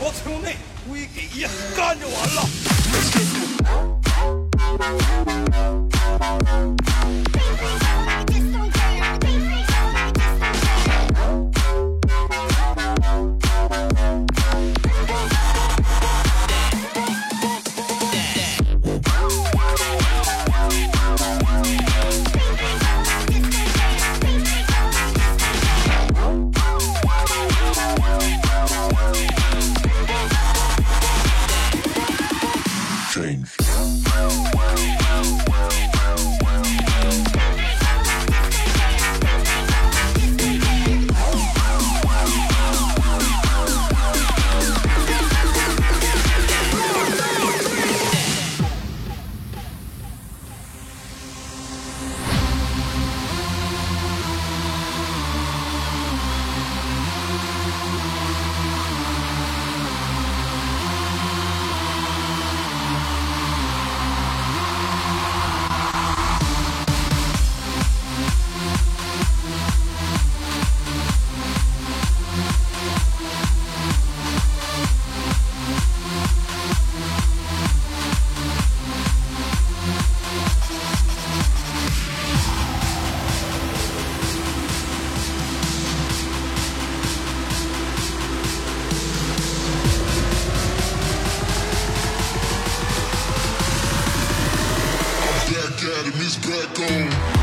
我从内归给一干就完了。Tchau. She's back on.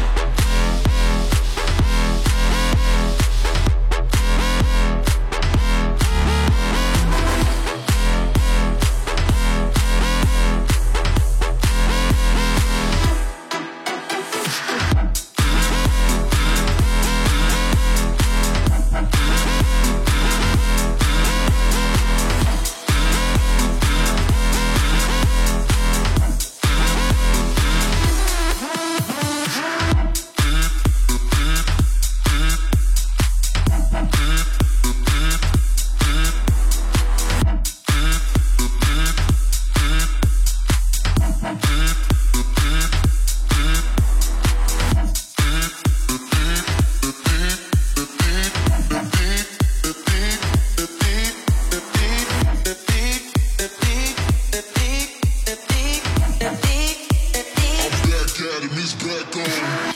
got this black back on.